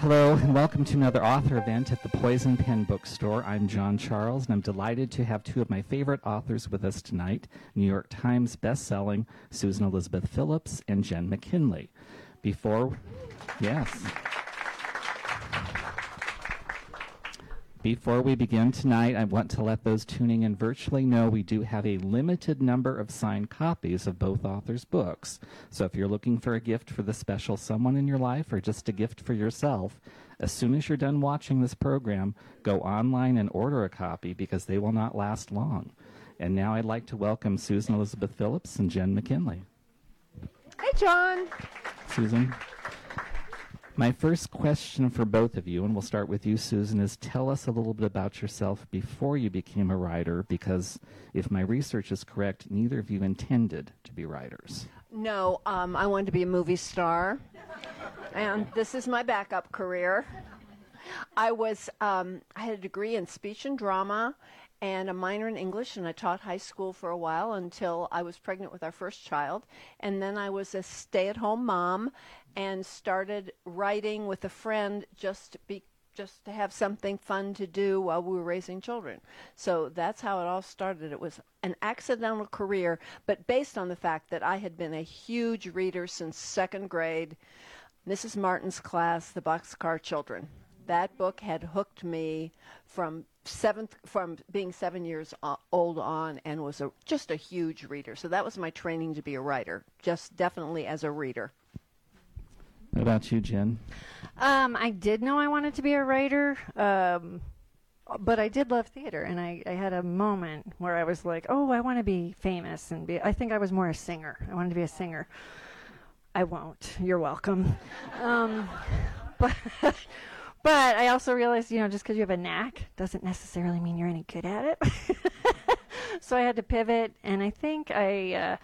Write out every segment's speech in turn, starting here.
Hello, and welcome to another author event at the Poison Pen Bookstore. I'm John Charles, and I'm delighted to have two of my favorite authors with us tonight New York Times best-selling Susan Elizabeth Phillips and Jenn McKinlay. Before, yes. Before we begin tonight, I want to let those tuning in virtually know we do have a limited number of signed copies of both authors' books. So if you're looking for a gift for the special someone in your life or just a gift for yourself, as soon as you're done watching this program, go online and order a copy because they will not last long. And now I'd like to welcome Susan Elizabeth Phillips and Jenn McKinlay. Hi, John. Susan. My first question for both of you, and we'll start with you, Susan, is tell us a little bit about yourself before you became a writer, because if my research is correct, neither of you intended to be writers. No, um, I wanted to be a movie star, and this is my backup career. I was um, I had a degree in speech and drama and a minor in English, and I taught high school for a while until I was pregnant with our first child. And then I was a stay at home mom and started writing with a friend just be just to have something fun to do while we were raising children. So that's how it all started. It was an accidental career, but based on the fact that I had been a huge reader since second grade. Mrs. Martin's class, The Boxcar Children. That book had hooked me from seventh from being seven years old on and was a, just a huge reader so that was my training to be a writer just definitely as a reader What about you, Jenn? Um, I did know I wanted to be a writer, um, but I did love theater, and I, I had a moment where I was like, "Oh, I want to be famous," and be. I think I was more a singer. I wanted to be a singer. I won't. You're welcome. um, but but I also realized, you know, just because you have a knack doesn't necessarily mean you're any good at it. so I had to pivot, and I think I. Uh,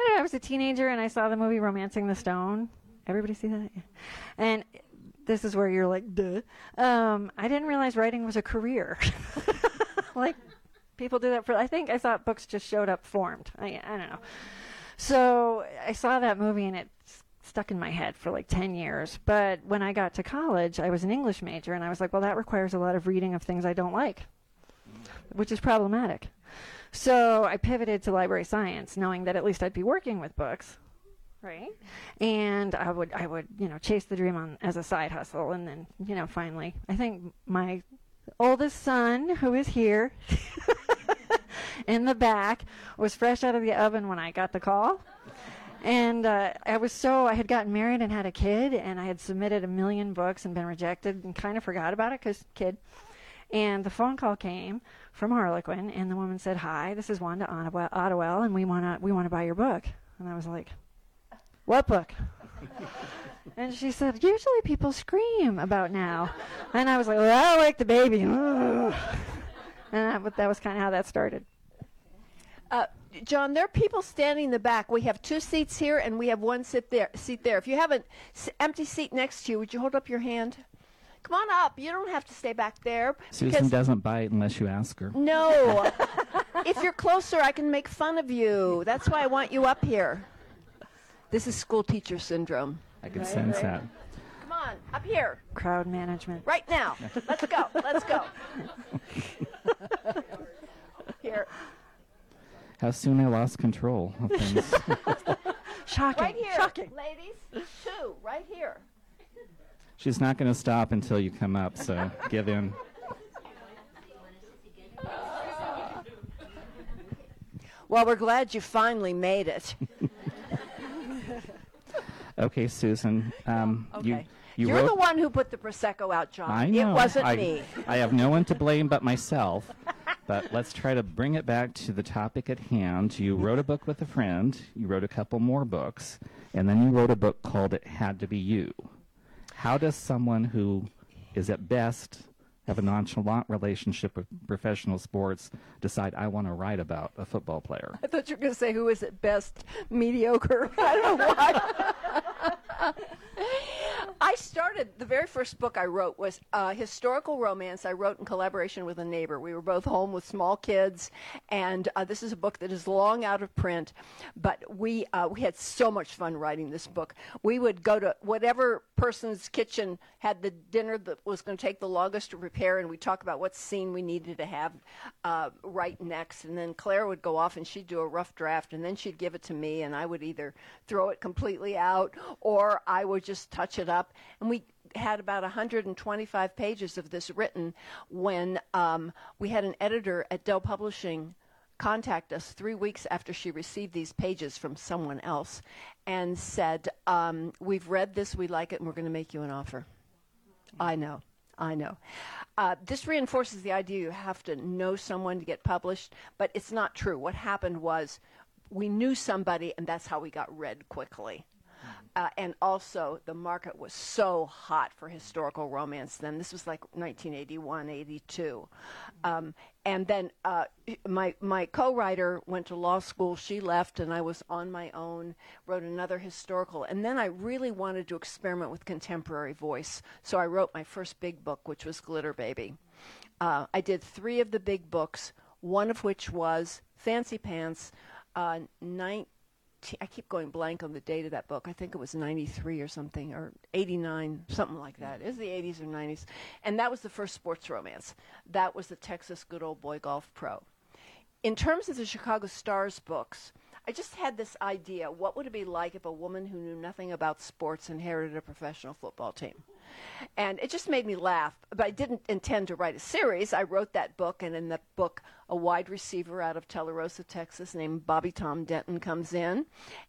I don't know, I was a teenager and I saw the movie Romancing the Stone. Everybody see that? Yeah. And this is where you're like, duh. Um, I didn't realize writing was a career. like, people do that for, I think I thought books just showed up formed. I, I don't know. So I saw that movie and it stuck in my head for like 10 years. But when I got to college, I was an English major and I was like, well, that requires a lot of reading of things I don't like, which is problematic. So I pivoted to library science, knowing that at least I'd be working with books, right? And I would, I would, you know, chase the dream on as a side hustle, and then, you know, finally, I think my oldest son, who is here in the back, was fresh out of the oven when I got the call. And uh, I was so, I had gotten married and had a kid, and I had submitted a million books and been rejected and kind of forgot about it because kid. And the phone call came from Harlequin, and the woman said, "Hi, this is Wanda Ottewell, and we wanna we wanna buy your book." And I was like, "What book?" and she said, "Usually people scream about now," and I was like, well, "I like the baby," and that, that was kind of how that started. uh, john there are people standing in the back we have two seats here and we have one sit there seat there if you have an empty seat next to you would you hold up your hand come on up you don't have to stay back there Susan doesn't bite unless you ask her. No. if you're closer, I can make fun of you. That's why I want you up here. This is school teacher syndrome. I can sense that. Come on, up here, Crowd management. right now. Let's go. Let's go. Here, How soon I lost control of things. Shocking. right here, Shocking. ladies. Two, right here. She's not going to stop until you come up, so give in. Well, we're glad you finally made it. Okay, Susan. Um, You, Okay. you You're wrote, the one who put the prosecco out, John. I know. It wasn't I, me. I have no one to blame but myself. But let's try to bring it back to the topic at hand. You wrote a book with a friend. You wrote a couple more books, and then you wrote a book called "It Had to Be You." How does someone who is at best have a nonchalant relationship with professional sports decide I want to write about a football player? I thought you were going to say who is at best mediocre. I don't know why. Started the very first book I wrote was a historical romance I wrote in collaboration with a neighbor. We were both home with small kids, and uh, this is a book that is long out of print, but we, uh, we had so much fun writing this book. We would go to whatever person's kitchen had the dinner that was going to take the longest to prepare, and we'd talk about what scene we needed to have uh, right next. And then Claire would go off and she'd do a rough draft, and then she'd give it to me, and I would either throw it completely out or I would just touch it up. And we had about 125 pages of this written when um, we had an editor at Dell Publishing contact us three weeks after she received these pages from someone else and said, um, We've read this, we like it, and we're going to make you an offer. I know. I know. Uh, this reinforces the idea you have to know someone to get published, but it's not true. What happened was we knew somebody, and that's how we got read quickly. Uh, and also, the market was so hot for historical romance then. This was like 1981, 82. Um, and then uh, my, my co writer went to law school. She left, and I was on my own, wrote another historical. And then I really wanted to experiment with contemporary voice. So I wrote my first big book, which was Glitter Baby. Uh, I did three of the big books, one of which was Fancy Pants. Uh, 19 I keep going blank on the date of that book. I think it was 93 or something, or 89, something like that. It was the 80s or 90s. And that was the first sports romance. That was the Texas Good Old Boy Golf Pro. In terms of the Chicago Stars books, I just had this idea what would it be like if a woman who knew nothing about sports inherited a professional football team? And it just made me laugh. But I didn't intend to write a series. I wrote that book, and in the book, a wide receiver out of Telarosa, Texas, named Bobby Tom Denton comes in.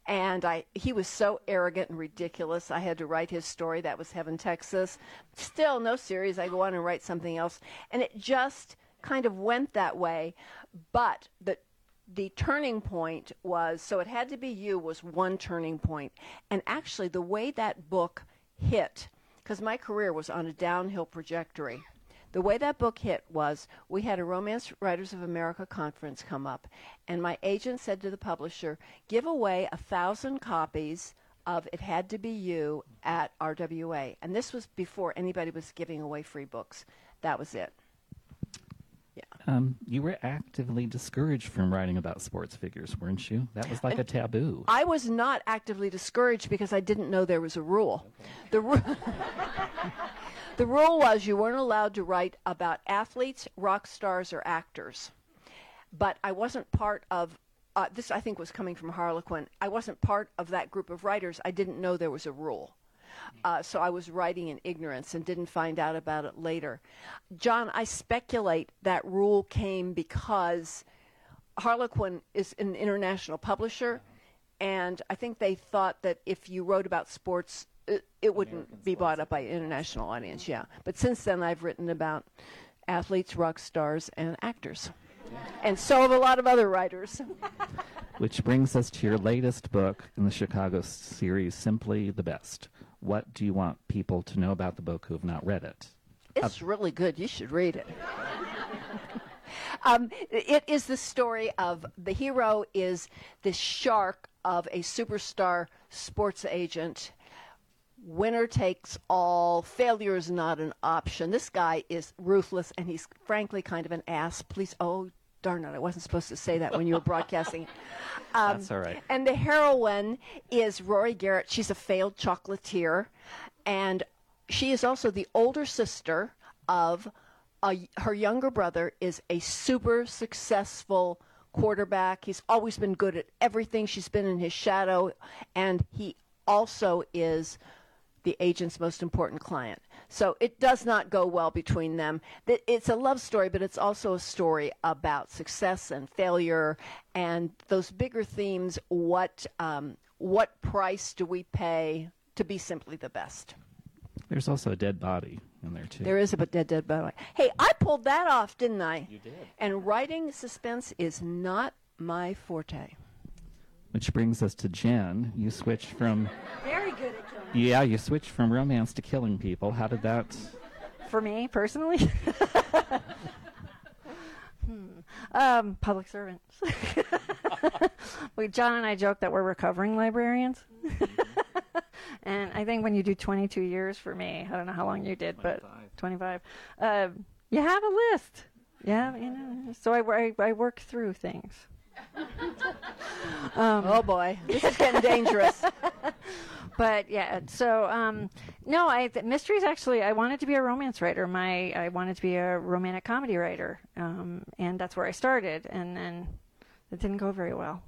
And I, he was so arrogant and ridiculous, I had to write his story. That was Heaven, Texas. Still, no series. I go on and write something else. And it just kind of went that way. But the the turning point was so it had to be you was one turning point and actually the way that book hit because my career was on a downhill trajectory. The way that book hit was we had a Romance Writers of America conference come up, and my agent said to the publisher, give away a thousand copies of It Had to Be You at RWA. And this was before anybody was giving away free books. That was it. Um, you were actively discouraged from writing about sports figures, weren't you? That was like and a taboo. I was not actively discouraged because I didn't know there was a rule. Okay. The, ru- the rule was you weren't allowed to write about athletes, rock stars, or actors. But I wasn't part of uh, this. I think was coming from Harlequin. I wasn't part of that group of writers. I didn't know there was a rule. Uh, so I was writing in ignorance and didn't find out about it later. John, I speculate that rule came because Harlequin is an international publisher, and I think they thought that if you wrote about sports, it, it wouldn't American be bought up by an international audience. Yeah, but since then I've written about athletes, rock stars, and actors. And so have a lot of other writers. Which brings us to your latest book in the Chicago series, Simply the Best what do you want people to know about the book who have not read it? It's uh, really good. You should read it. um, it is the story of the hero is the shark of a superstar sports agent. Winner takes all. Failure is not an option. This guy is ruthless, and he's frankly kind of an ass. Please, oh darn it, I wasn't supposed to say that when you were broadcasting. Um, That's all right. And the heroine is Rory Garrett. She's a failed chocolatier, and she is also the older sister of a, her younger brother is a super successful quarterback. He's always been good at everything. She's been in his shadow, and he also is the agent's most important client. So it does not go well between them. It's a love story, but it's also a story about success and failure and those bigger themes. What um, what price do we pay to be simply the best? There's also a dead body in there too. There is a dead dead body. Hey, I pulled that off, didn't I? You did. And writing suspense is not my forte. Which brings us to Jenn. You switched from. Very good at killing. Yeah, you switched from romance to killing people. How did that? For me personally. hmm. um, public servants. we, John and I joke that we're recovering librarians. And I think when you do 22 years for me, I don't know how long you did, but 25, uh, you have a list. Yeah, you know. So I, I, I work through things. Um, Oh boy, this is getting dangerous. but yeah, so um, no, I th- mysteries actually. I wanted to be a romance writer. My I wanted to be a romantic comedy writer, um, and that's where I started. And then it didn't go very well.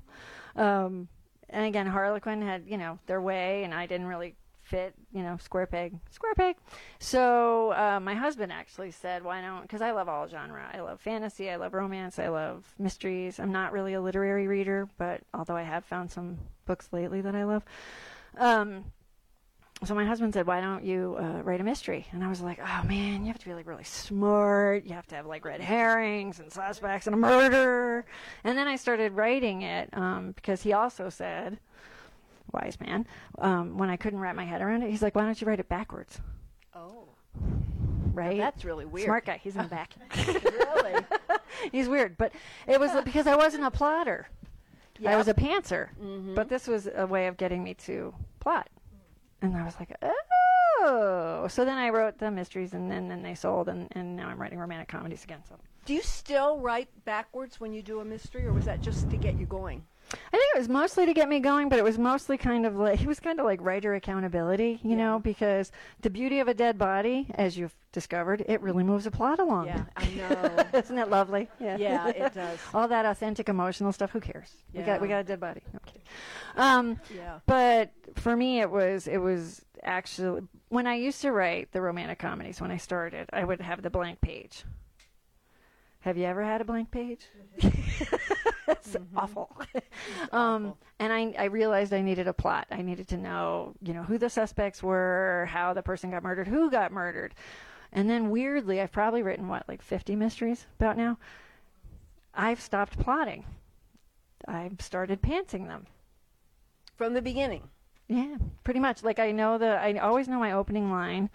Um, and again, Harlequin had you know their way, and I didn't really fit, you know, square peg, square peg. So uh, my husband actually said, "Why don't?" Because I love all genre. I love fantasy. I love romance. I love mysteries. I'm not really a literary reader, but although I have found some books lately that I love. Um, so my husband said, "Why don't you uh, write a mystery?" And I was like, "Oh man, you have to be like really smart. You have to have like red herrings and suspects and a murder." And then I started writing it um, because he also said, "Wise man," um, when I couldn't wrap my head around it, he's like, "Why don't you write it backwards?" Oh, Right? that's really weird. Smart guy. He's in the back. really? he's weird, but it was because I wasn't a plotter. I was a pantser, Mhm. but this was a way of getting me to plot. And I was like, oh. So then I wrote the mysteries, and then, then they sold, and, and now I'm writing romantic comedies again. So Do you still write backwards when you do a mystery, or was that just to get you going? I think it was mostly to get me going, but it was mostly kind of like it was kind of like writer accountability, you Yeah. know, because the beauty of a dead body, as you've discovered, it really moves a plot along. Yeah, I know. Isn't it lovely? Yeah. yeah, it does. All that authentic emotional stuff. Who cares? We got we got a dead body. No, I'm kidding. Um, Yeah. but for me it was it was actually when i used to write the romantic comedies when i started i would have the blank page have you ever had a blank page? It's awful. Um, awful. and I, I realized i needed a plot. I needed to know you know who the suspects were how the person got murdered who got murdered. And then weirdly i've probably written what like 50 mysteries about now. I've stopped plotting. I've started pantsing them. From the beginning. yeah, pretty much. Like I know the I always know my opening line,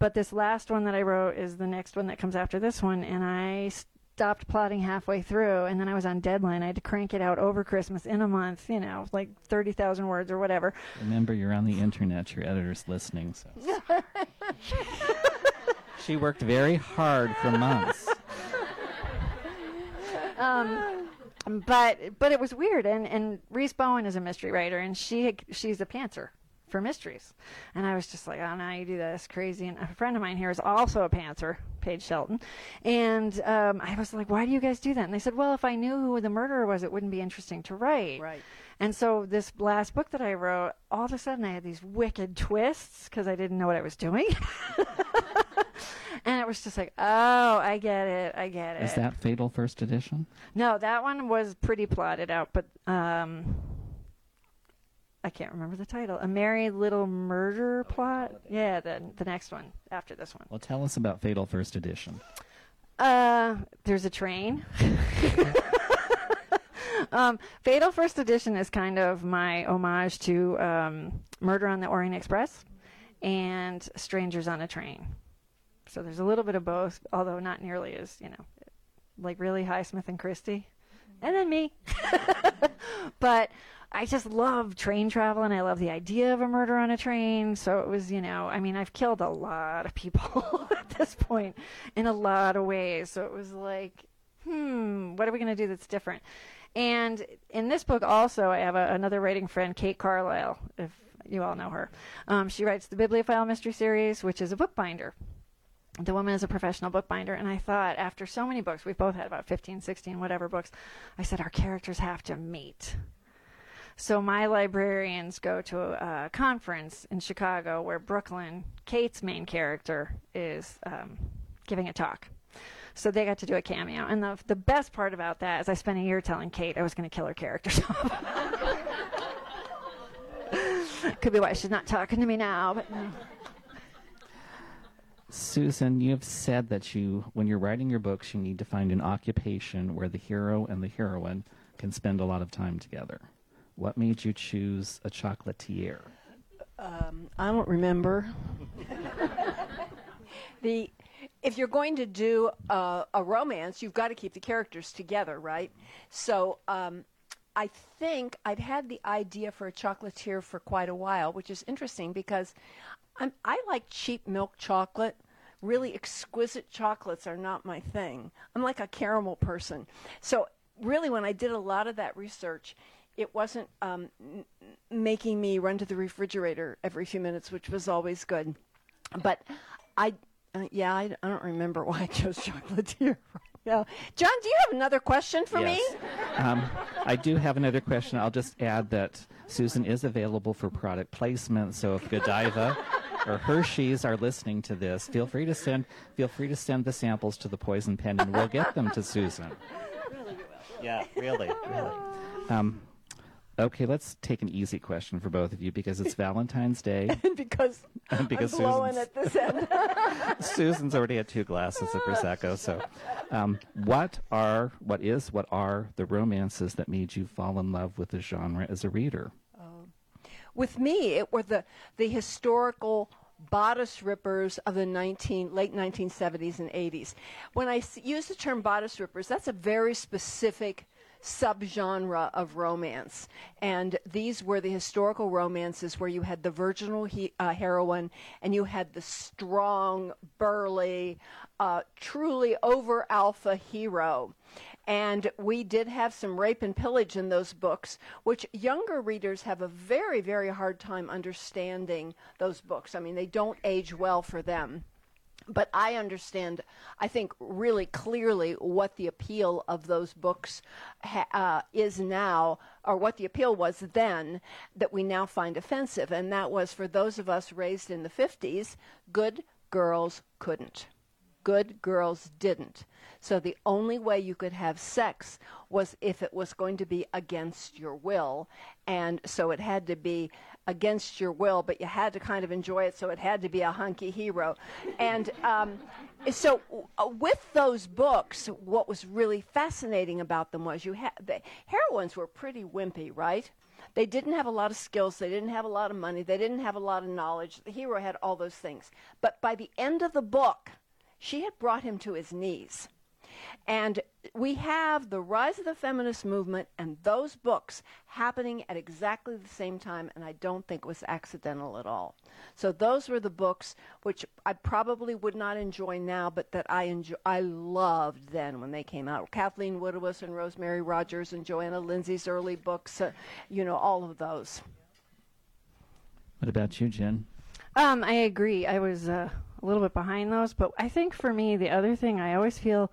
but this last one that I wrote is the next one that comes after this one, and I stopped plotting halfway through, and then I was on deadline. I had to crank it out over Christmas in a month, you know, like thirty thousand words or whatever. Remember, you're on the internet. Your editor's listening. So. she worked very hard for months. Um, but but it was weird, and and Rhys Bowen is a mystery writer, and she she's a pantser for mysteries, and I was just like, oh, now you do that, that's crazy. And a friend of mine here is also a pantser, Paige Shelton, and um, I was like, why do you guys do that? And they said, well, if I knew who the murderer was, it wouldn't be interesting to write. Right. And so this last book that I wrote, all of a sudden I had these wicked twists because I didn't know what I was doing. and it was just like, oh, I get it, I get it. Is that Fatal First Edition? No, that one was pretty plotted out, but um, I can't remember the title. A Merry Little Murder Plot. Yeah, the the next one after this one. Well, tell us about Fatal First Edition. Uh, there's a train. um, Fatal First Edition is kind of my homage to um, Murder on the Orient Express and Strangers on a Train. So there's a little bit of both, although not nearly as you know, like really Highsmith and Christie, and then me. but I just love train travel and I love the idea of a murder on a train. So it was, you know, I mean, I've killed a lot of people at this point in a lot of ways. So it was like, hmm, what are we going to do that's different? And in this book, also, I have a, another writing friend, Kate Carlisle, if you all know her. Um, she writes the Bibliophile Mystery Series, which is a bookbinder the woman is a professional bookbinder and i thought after so many books we've both had about 15 16 whatever books i said our characters have to meet so my librarians go to a, conference in chicago where brooklyn kate's main character is um, giving a talk so they got to do a cameo and the, the best part about that is i spent a year telling kate i was going to kill her character. could be why she's not talking to me now but no. Susan, you have said that you, when you're writing your books, you need to find an occupation where the hero and the heroine can spend a lot of time together. What made you choose a chocolatier? Um, I don't remember. the if you're going to do uh, a romance, you've got to keep the characters together, right? So um, I think I've had the idea for a chocolatier for quite a while, which is interesting because I'm, I like cheap milk chocolate. Really exquisite chocolates are not my thing. I'm like a caramel person. So, really, when I did a lot of that research, it wasn't um, m- making me run to the refrigerator every few minutes, which was always good. But I, uh, yeah, I, I don't remember why I chose chocolatier. yeah, John, do you have another question for me? Yes. Um, I do have another question. I'll just add that Susan is available for product placement. So if Godiva or Hershey's are listening to this, feel free to send feel free to send the samples to the Poison Pen, and we'll get them to Susan. Really, you will. Yeah, really, really. Um, okay, let's take an easy question for both of you because it's Valentine's Day. because, because I'm blowing Susan's- at this end. Susan's already had two glasses of prosecco. So, um, what are what is what are the romances that made you fall in love with the genre as a reader? With me, it were the the historical bodice rippers of the 19 late 1970s and 80s. When I use the term bodice rippers, that's a very specific subgenre of romance. And these were the historical romances where you had the virginal he- uh, heroine and you had the strong, burly, uh, truly over alpha hero. And we did have some rape and pillage in those books, which younger readers have a very, very hard time understanding those books. I mean, they don't age well for them. But I understand, I think, really clearly what the appeal of those books uh, is now, or what the appeal was then, that we now find offensive. And that was for those of us raised in the 50s, good girls couldn't good girls didn't. So the only way you could have sex was if it was going to be against your will. And so it had to be against your will, but you had to kind of enjoy it, so it had to be a hunky hero. And um, so uh, with those books, what was really fascinating about them was you had the heroines were pretty wimpy, right? They didn't have a lot of skills. They didn't have a lot of money. They didn't have a lot of knowledge. The hero had all those things. But by the end of the book, she had brought him to his knees. And we have the rise of the feminist movement and those books happening at exactly the same time, and I don't think it was accidental at all. So those were the books which I probably would not enjoy now, but that I enjoy, I loved then when they came out. Kathleen Woodiwiss and Rosemary Rogers and Johanna Lindsey's early books, uh, you know, all of those. What about you, Jenn? Um, I agree. I was uh, a little bit behind those, but I think for me, the other thing I always feel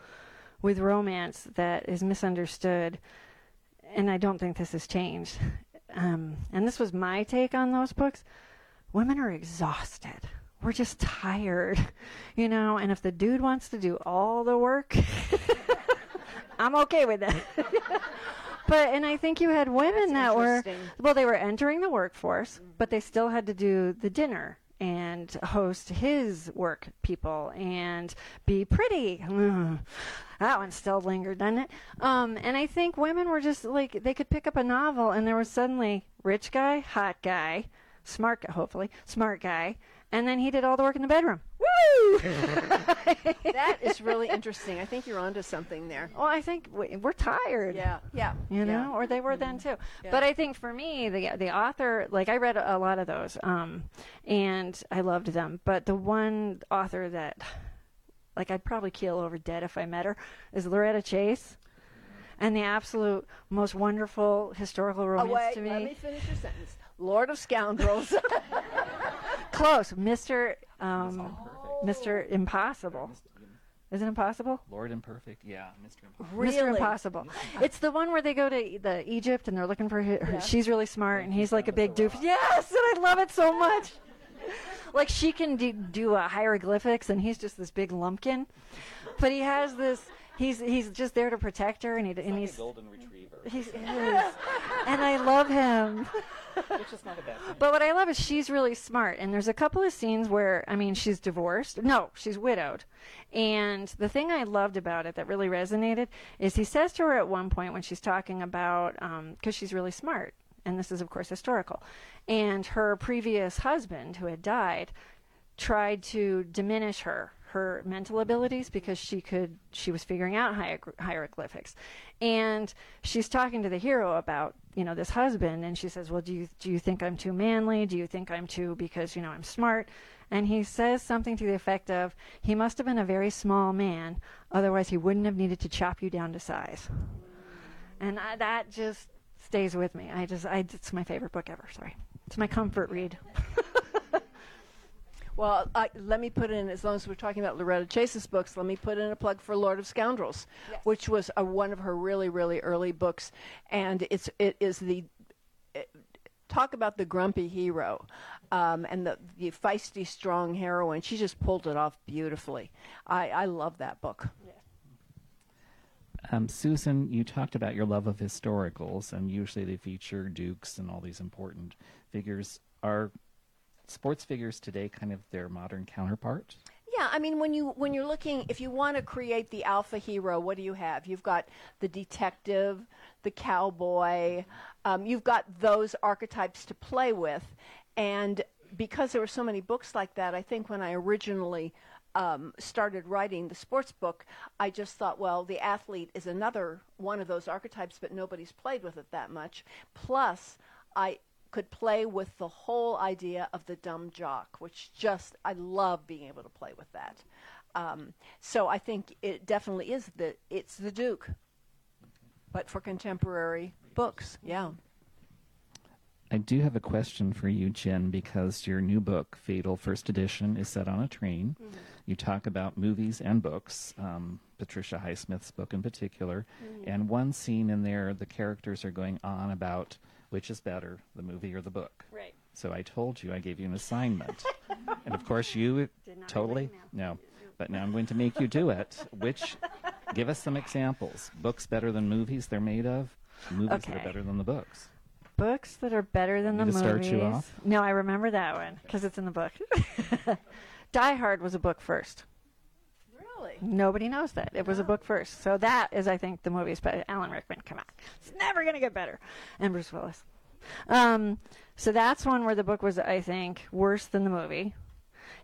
with romance that is misunderstood, and I don't think this has changed, um, and this was my take on those books. Women are exhausted. We're just tired, you know, and if the dude wants to do all the work, I'm okay with that. but and I think you had women That's that were well, they were entering the workforce, but they still had to do the dinner and host his work people and be pretty. That one still lingered, doesn't it? Um, and I think women were just like they could pick up a novel, and there was suddenly rich guy, hot guy, smart hopefully smart guy, and then he did all the work in the bedroom. Woo! That is really interesting. I think you're onto something there. well, I think we- we're tired. Yeah, yeah. you know, yeah. or they were then too. Yeah. But I think for me, the the author, like I read a, a lot of those, um, and I loved them. But the one author that, like, I'd probably keel over dead if I met her, is Loretta Chase, and the absolute most wonderful historical Oh, romance wait, to me. let me finish your sentence. Lord of Scoundrels. Close, Mister, um, Mister Impossible. Is it impossible? Lord Imperfect, yeah, Mr. Imperfect. really? Mr. Impossible. It's the one where they go to the Egypt and they're looking for her. Yeah. She's really smart and he's like a big doof. Yes, and I love it so much. Like she can do, do uh, hieroglyphics and he's just this big lumpkin, but he has this. He's he's just there to protect her and he and he's golden retriever, he's is. and I love him. which is not a bad thing. But what I love is she's really smart, and there's a couple of scenes where I mean she's divorced. No, she's widowed. And the thing I loved about it that really resonated is he says to her at one point when she's talking about um, because she's really smart, and this is of course historical, and her previous husband who had died tried to diminish her her mental abilities because she could she was figuring out hier- hieroglyphics and she's talking to the hero about you know this husband and she says well do you do you think i'm too manly? Do you think i'm too because you know i'm smart? And he says something to the effect of he must have been a very small man otherwise he wouldn't have needed to chop you down to size. And I, that just stays with me. I just I, it's my favorite book ever. Sorry. It's my comfort read Well, I, let me put in, as long as we're talking about Loretta Chase's books, let me put in a plug for Lord of Scoundrels, Yes. which was a, one of her really, really early books, and it's it is the it, talk about the grumpy hero, um, and the the feisty, strong heroine. She just pulled it off beautifully. I I love that book. Um, Susan, you talked about your love of historicals, and usually they feature dukes and all these important figures. Are sports figures today kind of their modern counterpart? Yeah, I mean when you when you're looking if you want to create the alpha hero, what do you have? You've got the detective, the cowboy. Um, you've got those archetypes to play with, and because there were so many books like that, I think when I originally um, started writing the sports book, I just thought, well, the athlete is another one of those archetypes, but nobody's played with it that much. Plus, I could play with the whole idea of the dumb jock, which just I love being able to play with that. Um, so I think it definitely is the it's the Duke, but for contemporary books, yeah. I do have a question for you, Jenn, because your new book, Fatal First Edition, is set on a train. You talk about movies and books, um, Patricia Highsmith's book in particular. And one scene in there, the characters are going on about which is better, the movie or the book. right So I told you, I gave you an assignment. and of course, you Did not totally, read my email. no. But now I'm going to make you do it. Which, give us some examples. Books better than movies they're made of, movies that Okay. are better than the books. books that are better than Want the me to movies. start you off? No, I remember that one because it's in the book. Die Hard was a book first. Really? Nobody knows that it was a book first. So that is, I think, the movies. But Alan Rickman, come on, it's never gonna get better. And Bruce Willis. Um, so that's one where the book was, I think, worse than the movie.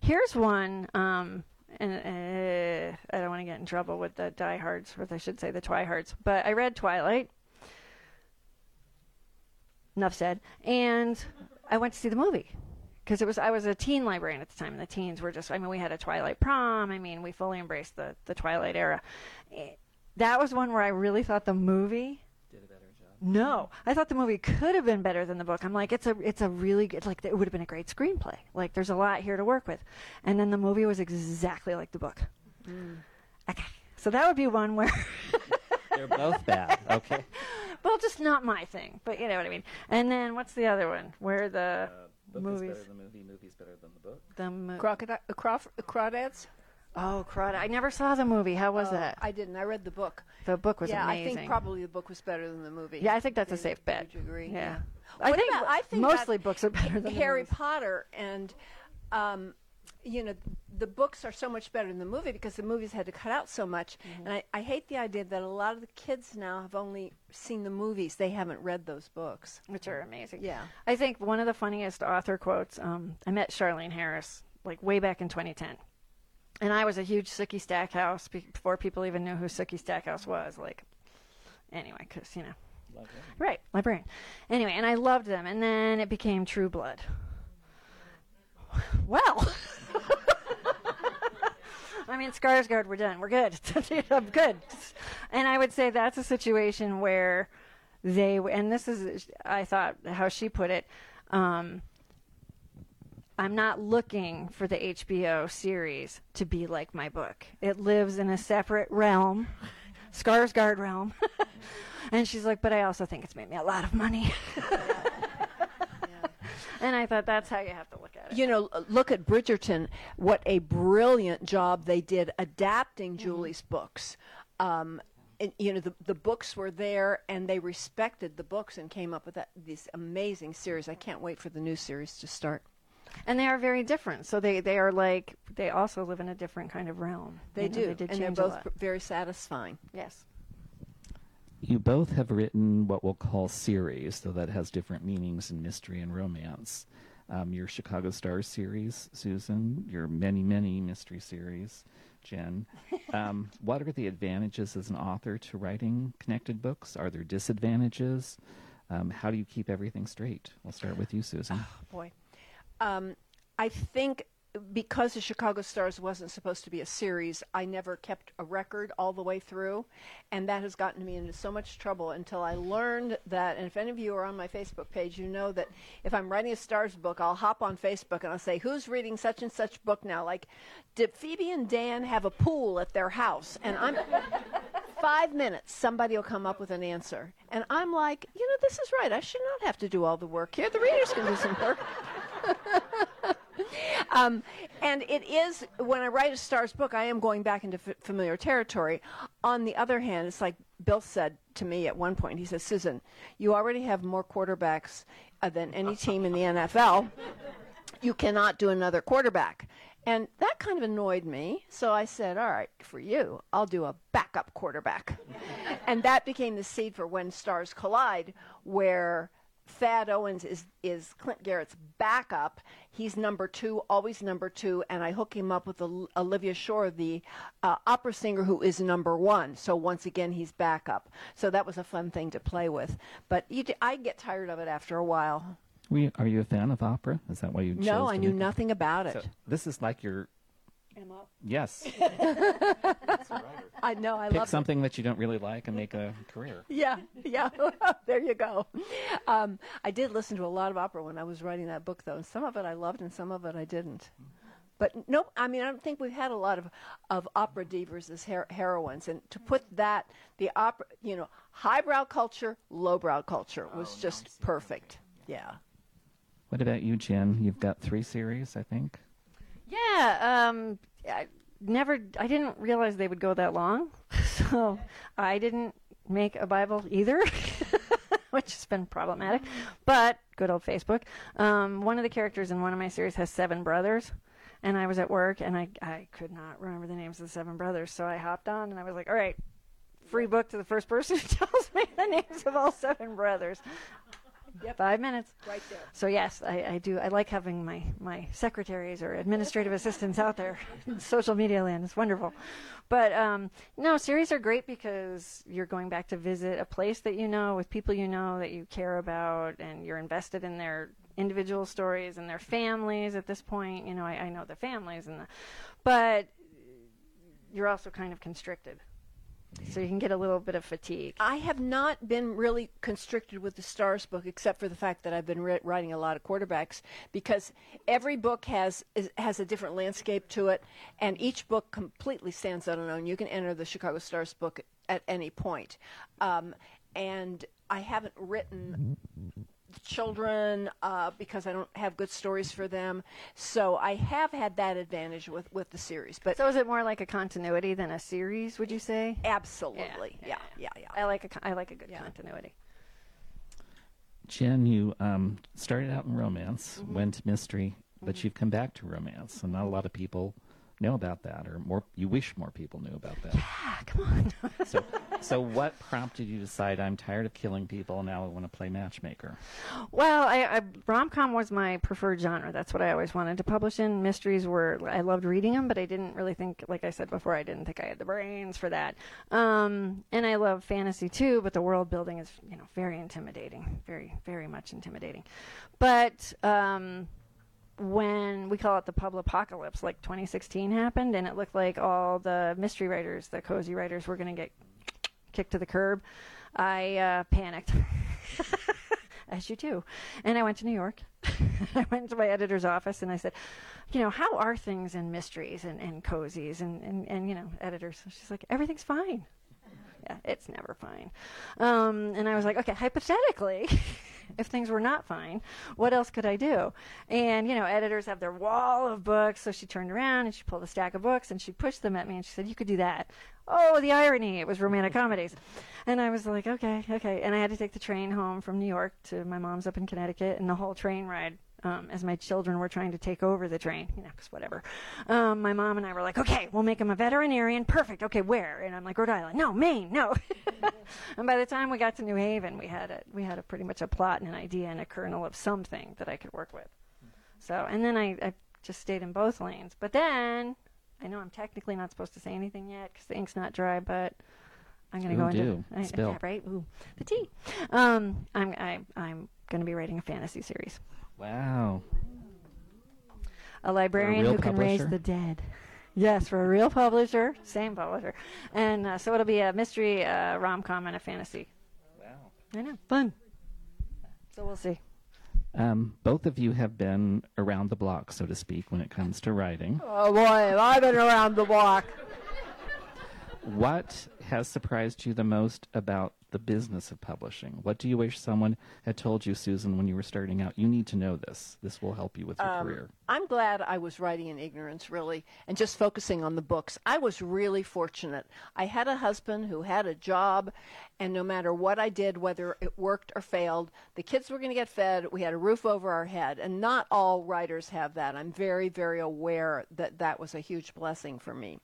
Here's one. Um, and uh, I don't want to get in trouble with the Die Hards, or I should say the Twihards. But I read Twilight. Enough said. And I went to see the movie because it was I was a teen librarian at the time, and the teens were just I mean we had a Twilight prom. I mean we fully embraced the the Twilight era. Eh, That was one where I really thought the movie. Did a better job. No, I thought the movie could have been better than the book. I'm like, it's a it's a really good like it would have been a great screenplay. Like there's a lot here to work with, and then the movie was exactly like the book. Okay, so that would be one where. They're both bad. Okay. well, just not my thing, but you know what I mean. And then what's the other one where the book Movies. is better than the movie. Movie's better than the book. the mo- Crocodile, uh, Crawf- Crawdads? oh crud! I never saw the movie. How was Oh, that? I didn't. I read the book. the book was amazing. yeah, amazing. I think probably the book was better than the movie. Yeah, I think that's a Would- safe bet. Would you agree? Yeah. What I think about- I think mostly books are better than the Harry movies. Potter and um, you know the books are so much better than the movie because the movies had to cut out so much Mm-hmm. and I, I hate the idea that a lot of the kids now have only seen the movies they haven't read those books which are amazing. yeah I think one of the funniest author quotes. Um, I met Charlaine Harris like way back in 2010, and I was a huge Sookie Stackhouse before people even knew who Sookie Stackhouse was. Like, anyway, because you know, right, librarian. Anyway, and I loved them, and then it became True Blood. Well. I mean, Skarsgård, we're done. We're good. I'm good. And I would say that's a situation where they, and this is, I thought, how she put it. Um, I'm not looking for the HBO series to be like my book. It lives in a separate realm, Skarsgård realm. and she's like, but I also think it's made me a lot of money. and I thought that's how you have to look at it. you know look at Bridgerton what a brilliant job they did adapting Mm-hmm. Julie's books um, and, you know the, the books were there and they respected the books and came up with that, this amazing series I can't wait for the new series to start and they are very different. So they, they are like they also live in a different kind of realm. They You know, do, They did and they're both very satisfying. Yes. You both have written what we'll call series, though that has different meanings in mystery and romance. um, your Chicago Stars series, Susan, your many, many mystery series, Jenn. Um, what are the advantages as an author to writing connected books? Are there disadvantages? Um, how do you keep everything straight? We'll start with you, Susan. boy. Um, I think because the Chicago Stars wasn't supposed to be a series, I never kept a record all the way through, and that has gotten me into so much trouble until I learned that. And if any of you are on my Facebook page, you know that if I'm writing a Stars book, I'll hop on Facebook and I'll say, "Who's reading such and such book now?" Like, did Phoebe and Dan have a pool at their house? And I'm. Five minutes, somebody will come up with an answer. And I'm like, you know, this is right. I should not have to do all the work here. The readers can do some work. um, and it is when I write a stars book, I am going back into f- familiar territory. On the other hand, it's like Bill said to me at one point. He says, "Susan, you already have more quarterbacks uh, than any team in the NFL. You cannot do another quarterback." And that kind of annoyed me. So I said, all right, for you, I'll do a backup quarterback. and that became the seed for When Stars Collide, where Thad Owens is, is Clint Garrett's backup. He's number two, always number two, and I hook him up with Ol- Olivia Shore, the uh, opera singer who is number one. So once again, he's backup. So that was a fun thing to play with. But you d- I get tired of it after a while. We, are you a fan of opera? Is that why you chose No, I to knew make- nothing about it. So this is like your yes. I know, I Pick love it. something that you don't really like and make a career. Yeah, yeah. there you go. Um, I did listen to a lot of opera when I was writing that book, though, and some of it I loved, and some of it I didn't. But no, I mean, I don't think we've had a lot of, of opera divas as her- heroines, and to put that, the opera, you know, highbrow culture, lowbrow culture was just perfect. Yeah. What about you, Jenn? You've got three series, I think. Yeah, um, I never. I didn't realize they would go that long, so I didn't make a Bible either, which has been problematic. But good old Facebook. Um, one of the characters in one of my series has seven brothers, and I was at work and I I could not remember the names of the seven brothers, so I hopped on and I was like, all right. Free book to the first person who tells me the names of all seven brothers. Five minutes. Right there. So yes, I, I do. I like having my, my secretaries or administrative assistants out there in social media land. It's wonderful. But um, no, series are great because you're going back to visit a place that you know with people you know that you care about, and you're invested in their individual stories and their families. At this point, you know, I, I know the families and the, but you're also kind of constricted, so you can get a little bit of fatigue. I have not been really constricted with the Stars book, except for the fact that I've been ri- writing a lot of quarterbacks, because every book has is, has a different landscape to it, and each book completely stands on its own. You can enter the Chicago Stars book at any point, um, and I haven't written children uh, because I don't have good stories for them. So I have had that advantage with, with the series, but So is it more like a continuity than a series? Would you say? absolutely, yeah, yeah, yeah. I like a con- I like a good continuity. Jenn, you um, started out in romance, went to mystery, but you've come back to romance, and not a lot of people know about that, or more. You wish more people knew about that. Ah, come on. so, so what prompted you to decide I'm tired of killing people? Now I want to play matchmaker. well, I, I rom com was my preferred genre. That's what I always wanted to publish in. Mysteries were I loved reading them, but I didn't really think, like I said before, I didn't think I had the brains for that. Um, and I love fantasy too, but the world building is you know very intimidating, very very much intimidating. But um, when we call it the pub apocalypse, like 2016 happened, and it looked like all the mystery writers, the cozy writers, were going to get kicked to the curb. I uh, panicked, as you do, and I went to New York. I went to my editor's office and I said, you know, how are things in mysteries and, and cozies and, and, and, you know, editors? She's like, everything's fine. Yeah, it's never fine. Um, and I was like, okay, hypothetically, if things were not fine, what else could I do? And, you know, editors have their wall of books. So she turned around and she pulled a stack of books and she pushed them at me and she said, you could do that. Oh, the irony. It was romantic comedies. And I was like, okay, okay. And I had to take the train home from New York to my mom's up in Connecticut and the whole train ride um, as my children were trying to take over the train, you know, 'cause whatever. Um, my mom and I were like, okay, we'll make him a veterinarian. Perfect. Okay, where? And I'm like, Rhode Island. No, Maine. No. and by the time we got to New Haven, we had a we had a pretty much a plot and an idea and a kernel of something that I could work with. So, and then I, I just stayed in both lanes. But then I know I'm technically not supposed to say anything yet because the ink's not dry, but I'm going to go into. I- Spill. yeah, right. Ooh, the tea. Um, I'm I, I'm going to be writing a fantasy series. Wow. A librarian real who can raise the dead. Yes, for a real publisher, same publisher, and uh, so it'll be a mystery, uh, rom com, and a fantasy. Wow. I know, fun. So we'll see. Um, both of you have been around the block, so to speak, when it comes to writing. Oh boy, have I been around the block. What has surprised you the most about the business of publishing? What do you wish someone had told you, Susan, when you were starting out? You need to know this. This will help you with your Um, career. I'm glad I was writing in ignorance, really, and just focusing on the books. I was really fortunate. I had a husband who had a job, and no matter what I did, whether it worked or failed, the kids were going to get fed. We had a roof over our head, and not all writers have that. I'm very, very aware that that was a huge blessing for me.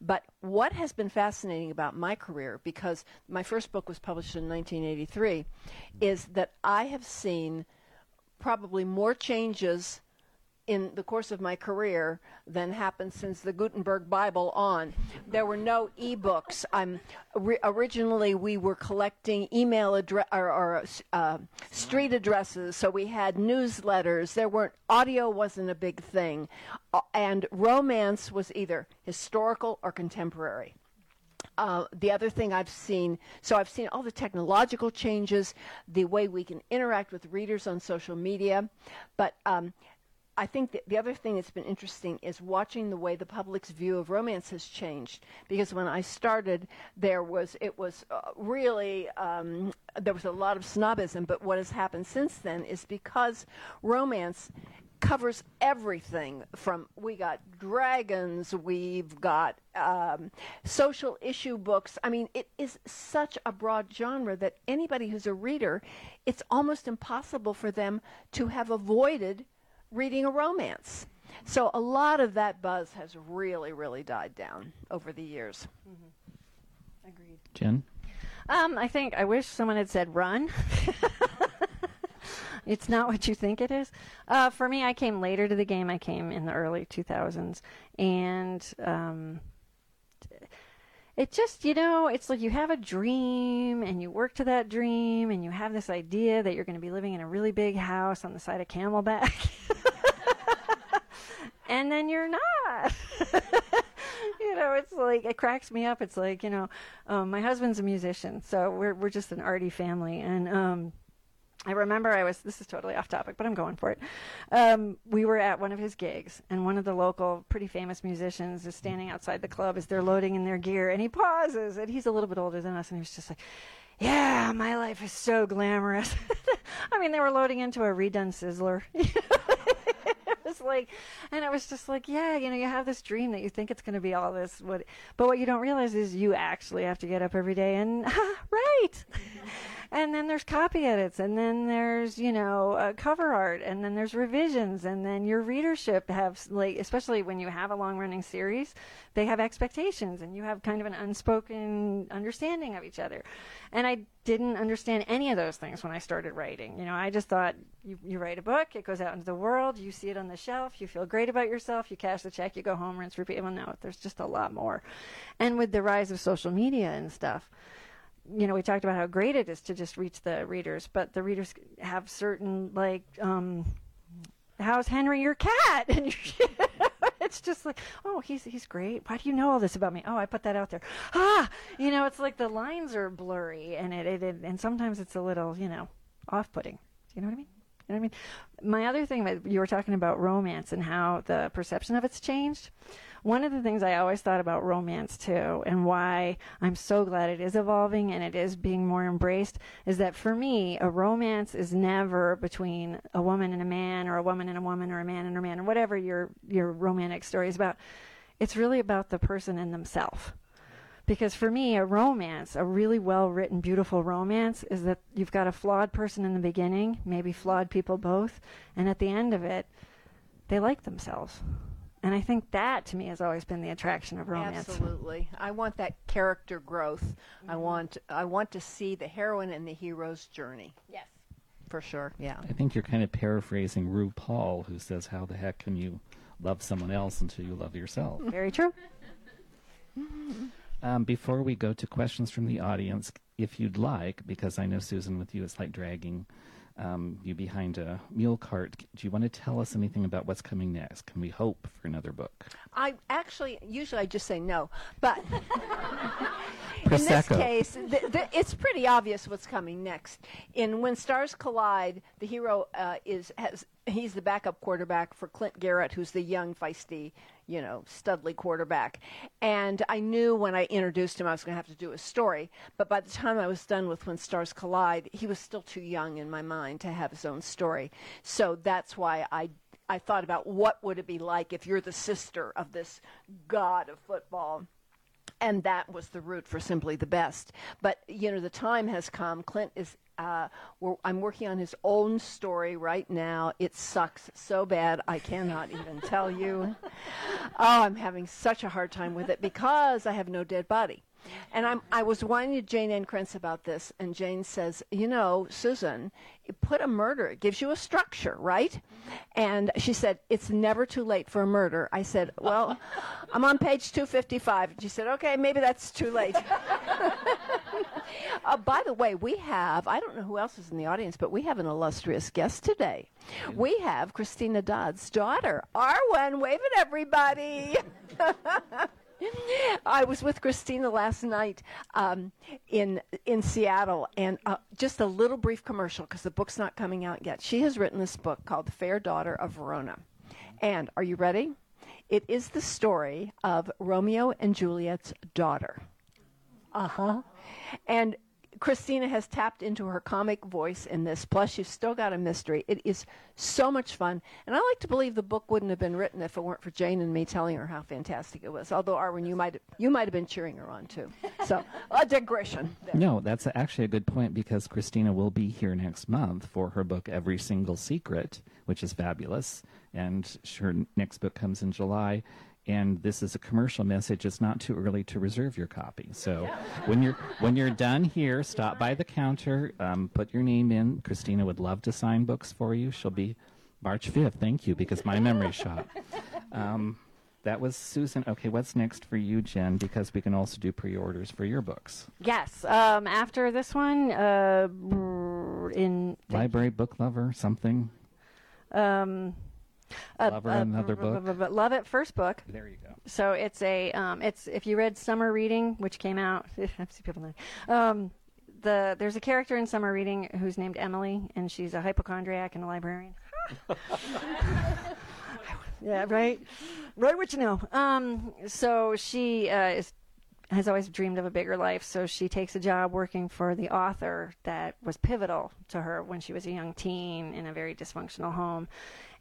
But what has been fascinating about my career, because my first book was published in 1983, is that I have seen probably more changes in the course of my career than happened since the Gutenberg Bible on. There were no e-books. I'm ri- originally we were collecting email address or, or uh, street addresses, so we had newsletters. There weren't audio wasn't a big thing, uh, and romance was either historical or contemporary. Uh, the other thing I've seen, so I've seen all the technological changes, the way we can interact with readers on social media, but um, I think the other thing that's been interesting is watching the way the public's view of romance has changed. Because when I started, there was it was uh, really um, there was a lot of snobism. But what has happened since then is because romance covers everything from we got dragons we've got um, social issue books i mean it is such a broad genre that anybody who's a reader it's almost impossible for them to have avoided reading a romance so a lot of that buzz has really really died down over the years Agreed. Jenn? Um, I think I wish someone had said run. it's not what you think it is. Uh, for me, I came later to the game. I came in the early 2000s, and um, it just you know it's like you have a dream and you work to that dream and you have this idea that you're going to be living in a really big house on the side of Camelback. and then you're not. you know, it's like it cracks me up. It's like you know, um, my husband's a musician, so we're we're just an arty family, and um, I remember I was. This is totally off topic, but I'm going for it. Um, we were at one of his gigs, and one of the local, pretty famous musicians is standing outside the club as they're loading in their gear, and he pauses, and he's a little bit older than us, and he was just like. Yeah, my life is so glamorous. I mean, they were loading into a redone Sizzler. it was like, and it was just like, yeah, you know, you have this dream that you think it's going to be all this, what, but what you don't realize is you actually have to get up every day and, right. And then there's copy edits, and then there's, you know, uh, cover art, and then there's revisions, and then your readership have, like, especially when you have a long running series, they have expectations, and you have kind of an unspoken understanding of each other. And I didn't understand any of those things when I started writing. You know, I just thought you, you write a book, it goes out into the world, you see it on the shelf, you feel great about yourself, you cash the check, you go home, rinse, repeat. Well, no, there's just a lot more. And with the rise of social media and stuff, you know, we talked about how great it is to just reach the readers, but the readers have certain like, um, how's Henry your cat? And it's just like, oh, he's he's great. Why do you know all this about me? Oh, I put that out there. Ah, you know, it's like the lines are blurry, and it, it, it and sometimes it's a little, you know, off-putting. Do you know what I mean? You know what I mean? My other thing you were talking about romance and how the perception of it's changed. One of the things I always thought about romance too, and why I'm so glad it is evolving and it is being more embraced, is that for me, a romance is never between a woman and a man, or a woman and a woman, or a man and a man, or whatever your your romantic story is about. It's really about the person and themselves. Because for me, a romance, a really well written, beautiful romance, is that you've got a flawed person in the beginning, maybe flawed people both, and at the end of it, they like themselves. And I think that to me has always been the attraction of romance. Absolutely. I want that character growth. I want I want to see the heroine and the hero's journey. Yes. for sure. Yeah. I think you're kind of paraphrasing RuPaul, who says, "How the heck can you love someone else until you love yourself?" Very true. Um, before we go to questions from the audience, if you'd like, because I know Susan, with you, it's like dragging um, you behind a mule cart. Do you want to tell us anything about what's coming next? Can we hope for another book? I actually usually I just say no, but in this case, th- th- it's pretty obvious what's coming next. In When Stars Collide, the hero uh, is has he's the backup quarterback for Clint Garrett, who's the young, feisty, you know, studly quarterback. And I knew when I introduced him I was going to have to do a story, but by the time I was done with When Stars Collide, he was still too young in my mind to have his own story. So that's why I I thought about what would it be like if you're the sister of this god of football and that was the route for simply the best. But you know, the time has come. Clint is. Uh, we're, I'm working on his own story right now. It sucks so bad I cannot even tell you. Oh, I'm having such a hard time with it because I have no dead body. And I'm, I was whining to Jayne Ann Krentz about this, and Jayne says, You know, Susan, you put a murder, it gives you a structure, right? And she said, It's never too late for a murder. I said, Well, I'm on page 255. And She said, Okay, maybe that's too late. uh, by the way, we have, I don't know who else is in the audience, but we have an illustrious guest today. We have Christina Dodd's daughter, Arwen. Wave at everybody. I was with Christina last night um, in in Seattle, and uh, just a little brief commercial because the book's not coming out yet. She has written this book called "The Fair Daughter of Verona," and are you ready? It is the story of Romeo and Juliet's daughter. Uh huh. And Christina has tapped into her comic voice in this. Plus, you've still got a mystery. It is so much fun. And I like to believe the book wouldn't have been written if it weren't for Jayne and me telling her how fantastic it was. Although, Arwen, you might you might have been cheering her on too. So, a digression. there. No, that's actually a good point because Christina will be here next month for her book Every Single Secret, which is fabulous, and her next book comes in July. And this is a commercial message. It's not too early to reserve your copy. So when you're when you're done here, stop by the counter, um, put your name in. Christina would love to sign books for you. She'll be March 5th. Thank you, because my memory shot. Um, that was Susan. Okay, what's next for you, Jenn? Because we can also do pre-orders for your books. Yes. Um, after this one, uh, in Library book lover, something. um, uh, Lover, uh, another b- book? b- b- Love at First Book. There you go. So it's a um, it's if you read Summer Reading, which came out, I see people know. Um, the there's a character in Summer Reading who's named Emily, and she's a hypochondriac and a librarian. yeah, right, right. What you know. Um, so she uh, is has always dreamed of a bigger life, so she takes a job working for the author that was pivotal to her when she was a young teen in a very dysfunctional home.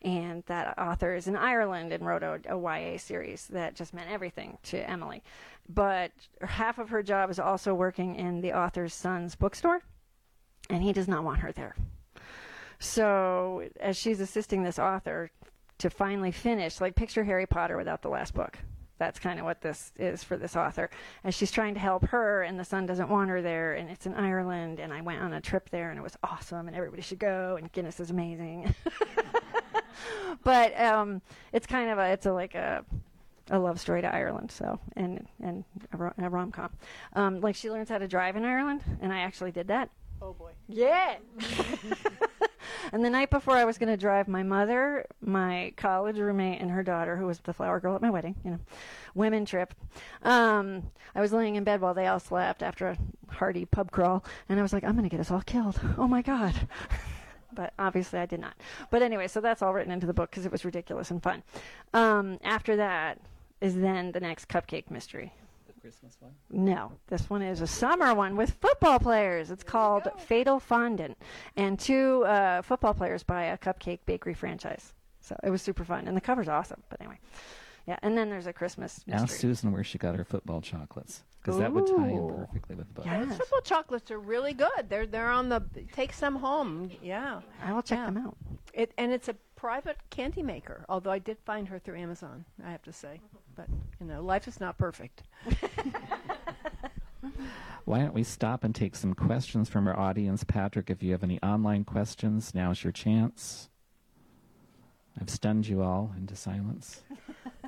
And that author is in Ireland and wrote a, a YA series that just meant everything to Emily. But half of her job is also working in the author's son's bookstore, and he does not want her there. So, as she's assisting this author to finally finish, like picture Harry Potter without the last book. That's kind of what this is for this author. As she's trying to help her, and the son doesn't want her there, and it's in Ireland, and I went on a trip there, and it was awesome, and everybody should go, and Guinness is amazing. but um, it's kind of a, it's a like a, a love story to Ireland, so and and a, ro- a rom com. Um, like she learns how to drive in Ireland, and I actually did that. Oh boy. Yeah. and the night before I was going to drive my mother, my college roommate, and her daughter, who was the flower girl at my wedding, you know, women trip. Um, I was laying in bed while they all slept after a hearty pub crawl, and I was like, I'm going to get us all killed. Oh my God. but obviously I did not. But anyway, so that's all written into the book because it was ridiculous and fun. Um, after that is then the next cupcake mystery. The Christmas one? No, this one is a summer one with football players. It's called Fatal Fondant, and two uh, football players buy a cupcake bakery franchise. So it was super fun, and the cover's awesome. But anyway, yeah. And then there's a Christmas Ask. Susan where she got her football chocolates. Because that would tie in perfectly with the book. Yeah. Those Yes. football chocolates are really good. They're they're on the take some home. Yeah. I will check Yeah. them out. It and it's a private candy maker. Although I did find her through Amazon, I have to say. But you know, life is not perfect. Why don't we stop and take some questions from our audience? Patrick, if you have any online questions, now's your chance. I've stunned you all into silence.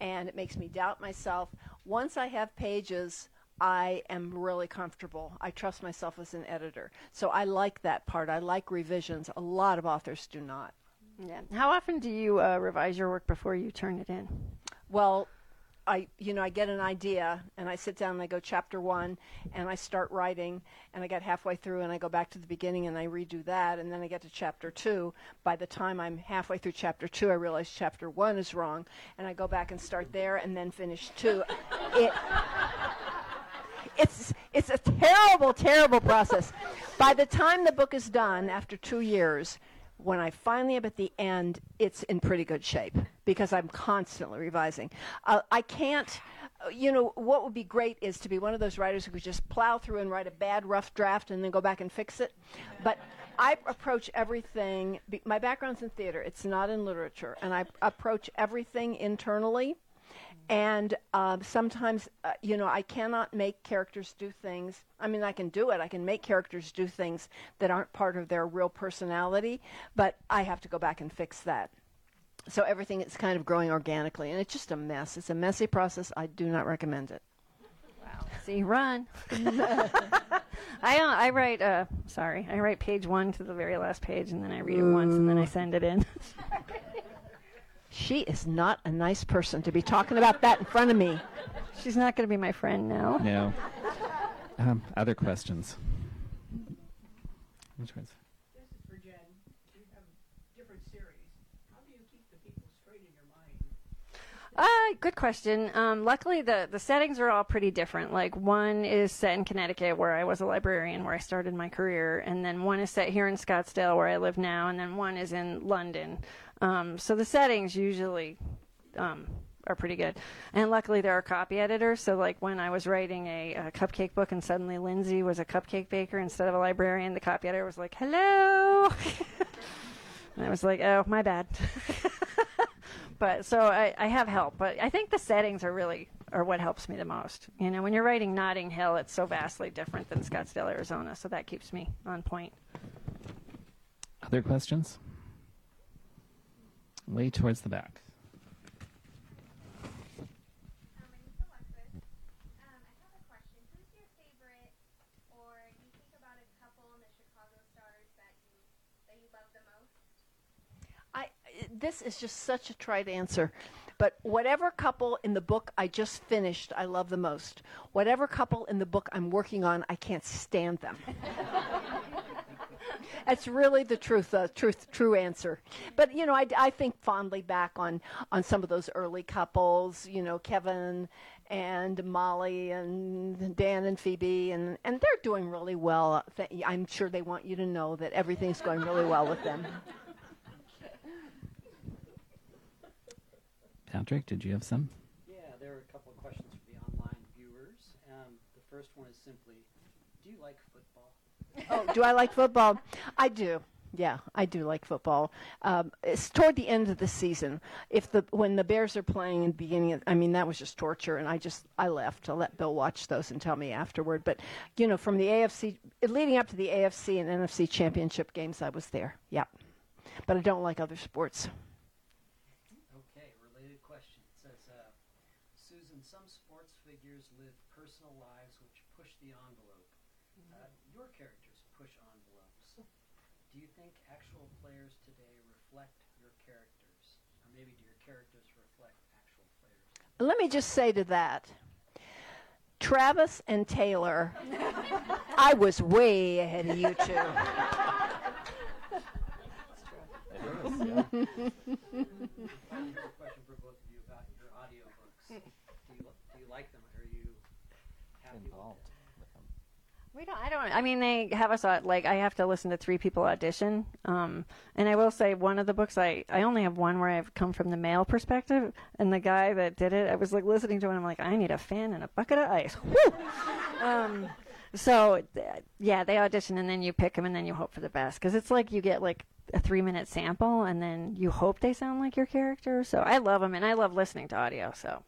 and it makes me doubt myself. Once I have pages, I am really comfortable. I trust myself as an editor. So I like that part. I like revisions. A lot of authors do not. Yeah. How often do you uh, revise your work before you turn it in? Well, I you know I get an idea and I sit down and I go chapter one and I start writing and I get halfway through and I go back to the beginning and I redo that and then I get to chapter two. By the time I'm halfway through chapter two, I realize chapter one is wrong and I go back and start there and then finish two. it, it's it's a terrible, terrible process. By the time the book is done, after two years, when I finally am at the end, it's in pretty good shape because I'm constantly revising. Uh, I can't, uh, you know, what would be great is to be one of those writers who could just plow through and write a bad, rough draft and then go back and fix it. But I approach everything, my background's in theater, it's not in literature, and I approach everything internally and um, sometimes uh, you know i cannot make characters do things. I mean i can do it. I can make characters do things that aren't part of their real personality but i have to go back and fix that. So everything is kind of growing organically and it's just a mess. It's a messy process. I do not recommend it. Wow. See run. I, uh, I write uh, sorry. I write page one to the very last page and then i read it once and then i send it in she is not a nice person to be talking about that in front of me. She's not going to be my friend now. No. Um, other questions? Which ones? This is for Jenn. You have different series. How do you keep the people straight in your mind? Uh, good question. Um, luckily, the, the settings are all pretty different. Like, one is set in Connecticut, where I was a librarian, where I started my career, and then one is set here in Scottsdale, where I live now, and then one is in London. Um, so the settings usually um, are pretty good. And luckily, there are copy editors. So, like when I was writing a, a, cupcake book, and suddenly Lindsey was a cupcake baker instead of a librarian, the copy editor was like, "Hello," and I was like, "Oh, my bad." but so I, I have help. But I think the settings are really are what helps me the most. You know, when you're writing Notting Hill, it's so vastly different than Scottsdale, Arizona. So that keeps me on point. Other questions? Way towards the back. This is just such a trite answer. But whatever couple in the book I just finished, I love the most. Whatever couple in the book I'm working on, I can't stand them. That's really the truth, uh, truth, true answer. But you know, I, I think fondly back on on some of those early couples. You know, Kevin and Molly and Dan and Phoebe, and and they're doing really well. I'm sure they want you to know that everything's going really well with them. Patrick, did you have some? Yeah, there are a couple of questions for the online viewers. Um, the first one is simply, do you like football? Oh, do I like football? I do. Yeah, I do like football. Um, it's toward the end of the season. If the when the Bears are playing in the beginning, of, I mean that was just torture, and I just I left to let Bill watch those and tell me afterward. But you know, from the AFC leading up to the AFC and NFC championship games, I was there. Yep, but I don't like other sports. Okay, related question. It says, uh, Susan, some sports figures live personal lives which push the envelope. Uh, your character do you think actual players today reflect your characters? Or maybe do your characters reflect actual players? Let me just say to that. Travis and Taylor, I was way ahead of you two. Here's a question for both of you about your audiobooks. Do you, do you like them? Are you happy involved with them? We don't. I don't. I mean, they have us on, like I have to listen to three people audition. Um, and I will say one of the books I I only have one where I've come from the male perspective, and the guy that did it, I was like listening to it, I'm like, I need a fan and a bucket of ice. Um, so yeah, they audition, and then you pick them, and then you hope for the best because it's like you get like a three minute sample, and then you hope they sound like your character. So I love them, and I love listening to audio. So.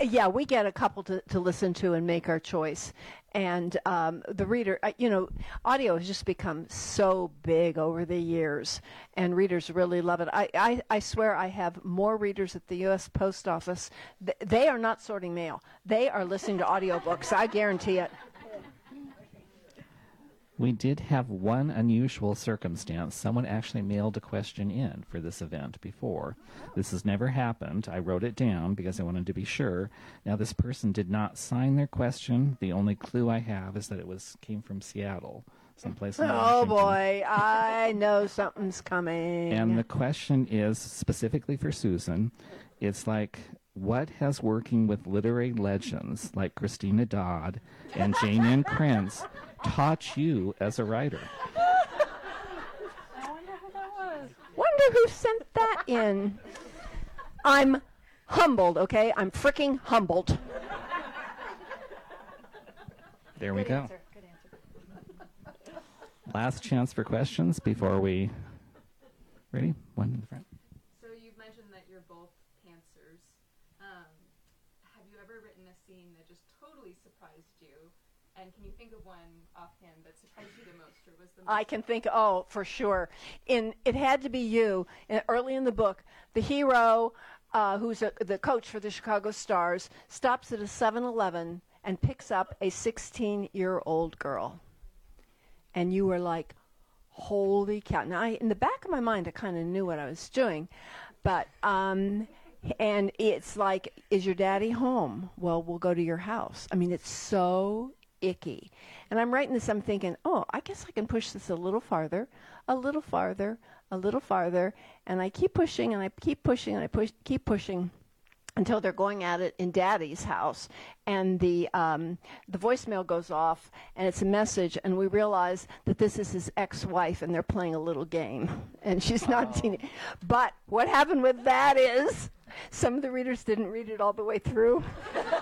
Yeah, we get a couple to, to listen to and make our choice. And um, the reader, uh, you know, audio has just become so big over the years, and readers really love it. I, I, I swear I have more readers at the U.S. Post Office. Th- they are not sorting mail, they are listening to audiobooks. I guarantee it. We did have one unusual circumstance. Someone actually mailed a question in for this event before. This has never happened. I wrote it down because I wanted to be sure. Now this person did not sign their question. The only clue I have is that it was came from Seattle, someplace in Oh boy, I know something's coming. And the question is specifically for Susan. It's like, what has working with literary legends like Christina Dodd and Jayne Ann Krentz taught you as a writer? I Wonder who sent that in. I'm humbled, okay? I'm freaking humbled. There we go. Last chance for questions before we. Ready? One in the front. So you've mentioned that you're both pantsers. Um, have you ever written a scene that just totally surprised you? And can you think of one I can think, oh, for sure. In it had to be you. Early in the book, the hero, uh, who's a, the coach for the Chicago Stars, stops at a 7-Eleven and picks up a 16-year-old girl, and you were like, "Holy cow!" Now, I, in the back of my mind, I kind of knew what I was doing, but um, and it's like, "Is your daddy home?" Well, we'll go to your house. I mean, it's so icky. And I'm writing this, I'm thinking, oh, I guess I can push this a little farther, a little farther, a little farther. And I keep pushing and I keep pushing and I push, keep pushing until they're going at it in daddy's house. And the, um, the voicemail goes off and it's a message. And we realize that this is his ex wife and they're playing a little game. And she's not teen. But what happened with that is some of the readers didn't read it all the way through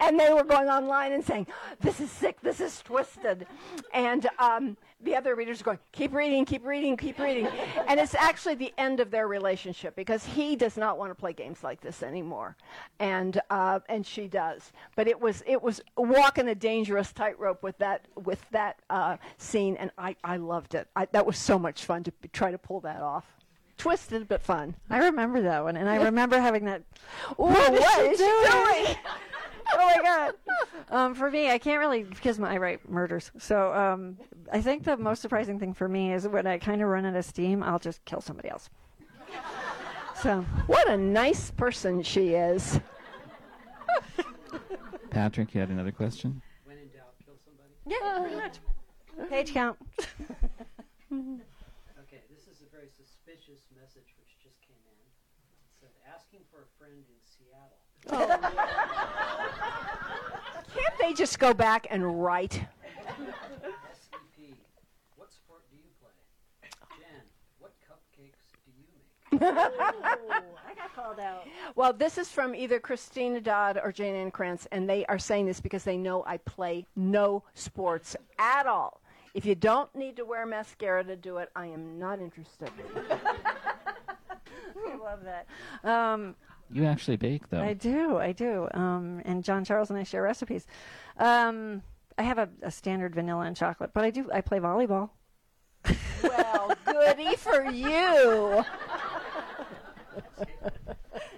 and they were going online and saying, "This is sick. This is twisted," and um, the other readers are going, "Keep reading, keep reading, keep reading," and it's actually the end of their relationship because he does not want to play games like this anymore, and uh, and she does. But it was it was walking a dangerous tightrope with that with that uh, scene, and I I loved it. I, that was so much fun to try to pull that off. Twisted but fun. I remember that one, and I remember having that. Ooh, What is what she is she doing? doing? oh my god! Um, for me, I can't really because my, I write murders. So um, I think the most surprising thing for me is when I kind of run out of steam, I'll just kill somebody else. So What a nice person she is. Patrick, you had another question? When in doubt, kill somebody. yeah, pretty much. Page count. Okay, this is a very suspicious message which just came in. It said, asking for a friend in Seattle. Can't they just go back and write? SEP, what sport do you play? Jenn, what cupcakes do you make? I got called out. Well, this is from either Christina Dodd or Jayne Ann Krentz, and they are saying this because they know I play no sports at all. If you don't need to wear mascara to do it, I am not interested. I love that. Um, You actually bake, though. I do, I do. Um, and John Charles and I share recipes. Um, I have a, a standard vanilla and chocolate, but I do. I play volleyball. well, goody for you.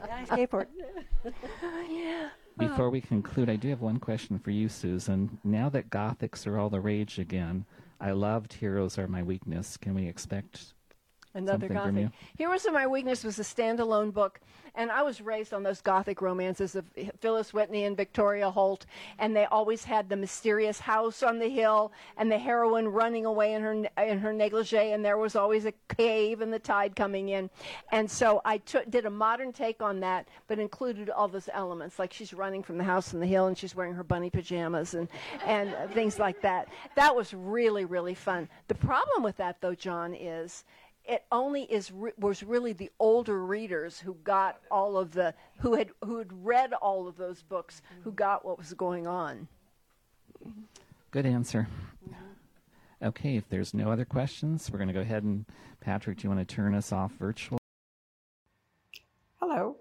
And I skateboard. Before we conclude, I do have one question for you, Susan. Now that Gothics are all the rage again, I loved Heroes Are My Weakness. Can we expect Another gothic. Heroes Are My Weakness was a standalone book, and I was raised on those gothic romances of Phyllis Whitney and Victoria Holt, and they always had the mysterious house on the hill and the heroine running away in her in her negligee, and there was always a cave and the tide coming in, and so I took did a modern take on that, but included all those elements, like she's running from the house on the hill and she's wearing her bunny pajamas and and things like that. That was really really fun. The problem with that though, John, is it only is re- was really the older readers who got all of the who had who had read all of those books who got what was going on. Good answer. Okay, if there's no other questions, we're going to go ahead and Patrick, do you want to turn us off virtual? Hello.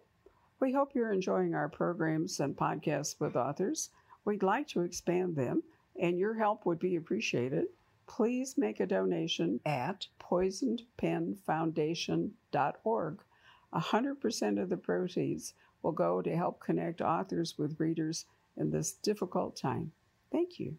We hope you're enjoying our programs and podcasts with authors. We'd like to expand them, and your help would be appreciated. Please make a donation at poisonedpenfoundation.org. 100% of the proceeds will go to help connect authors with readers in this difficult time. Thank you.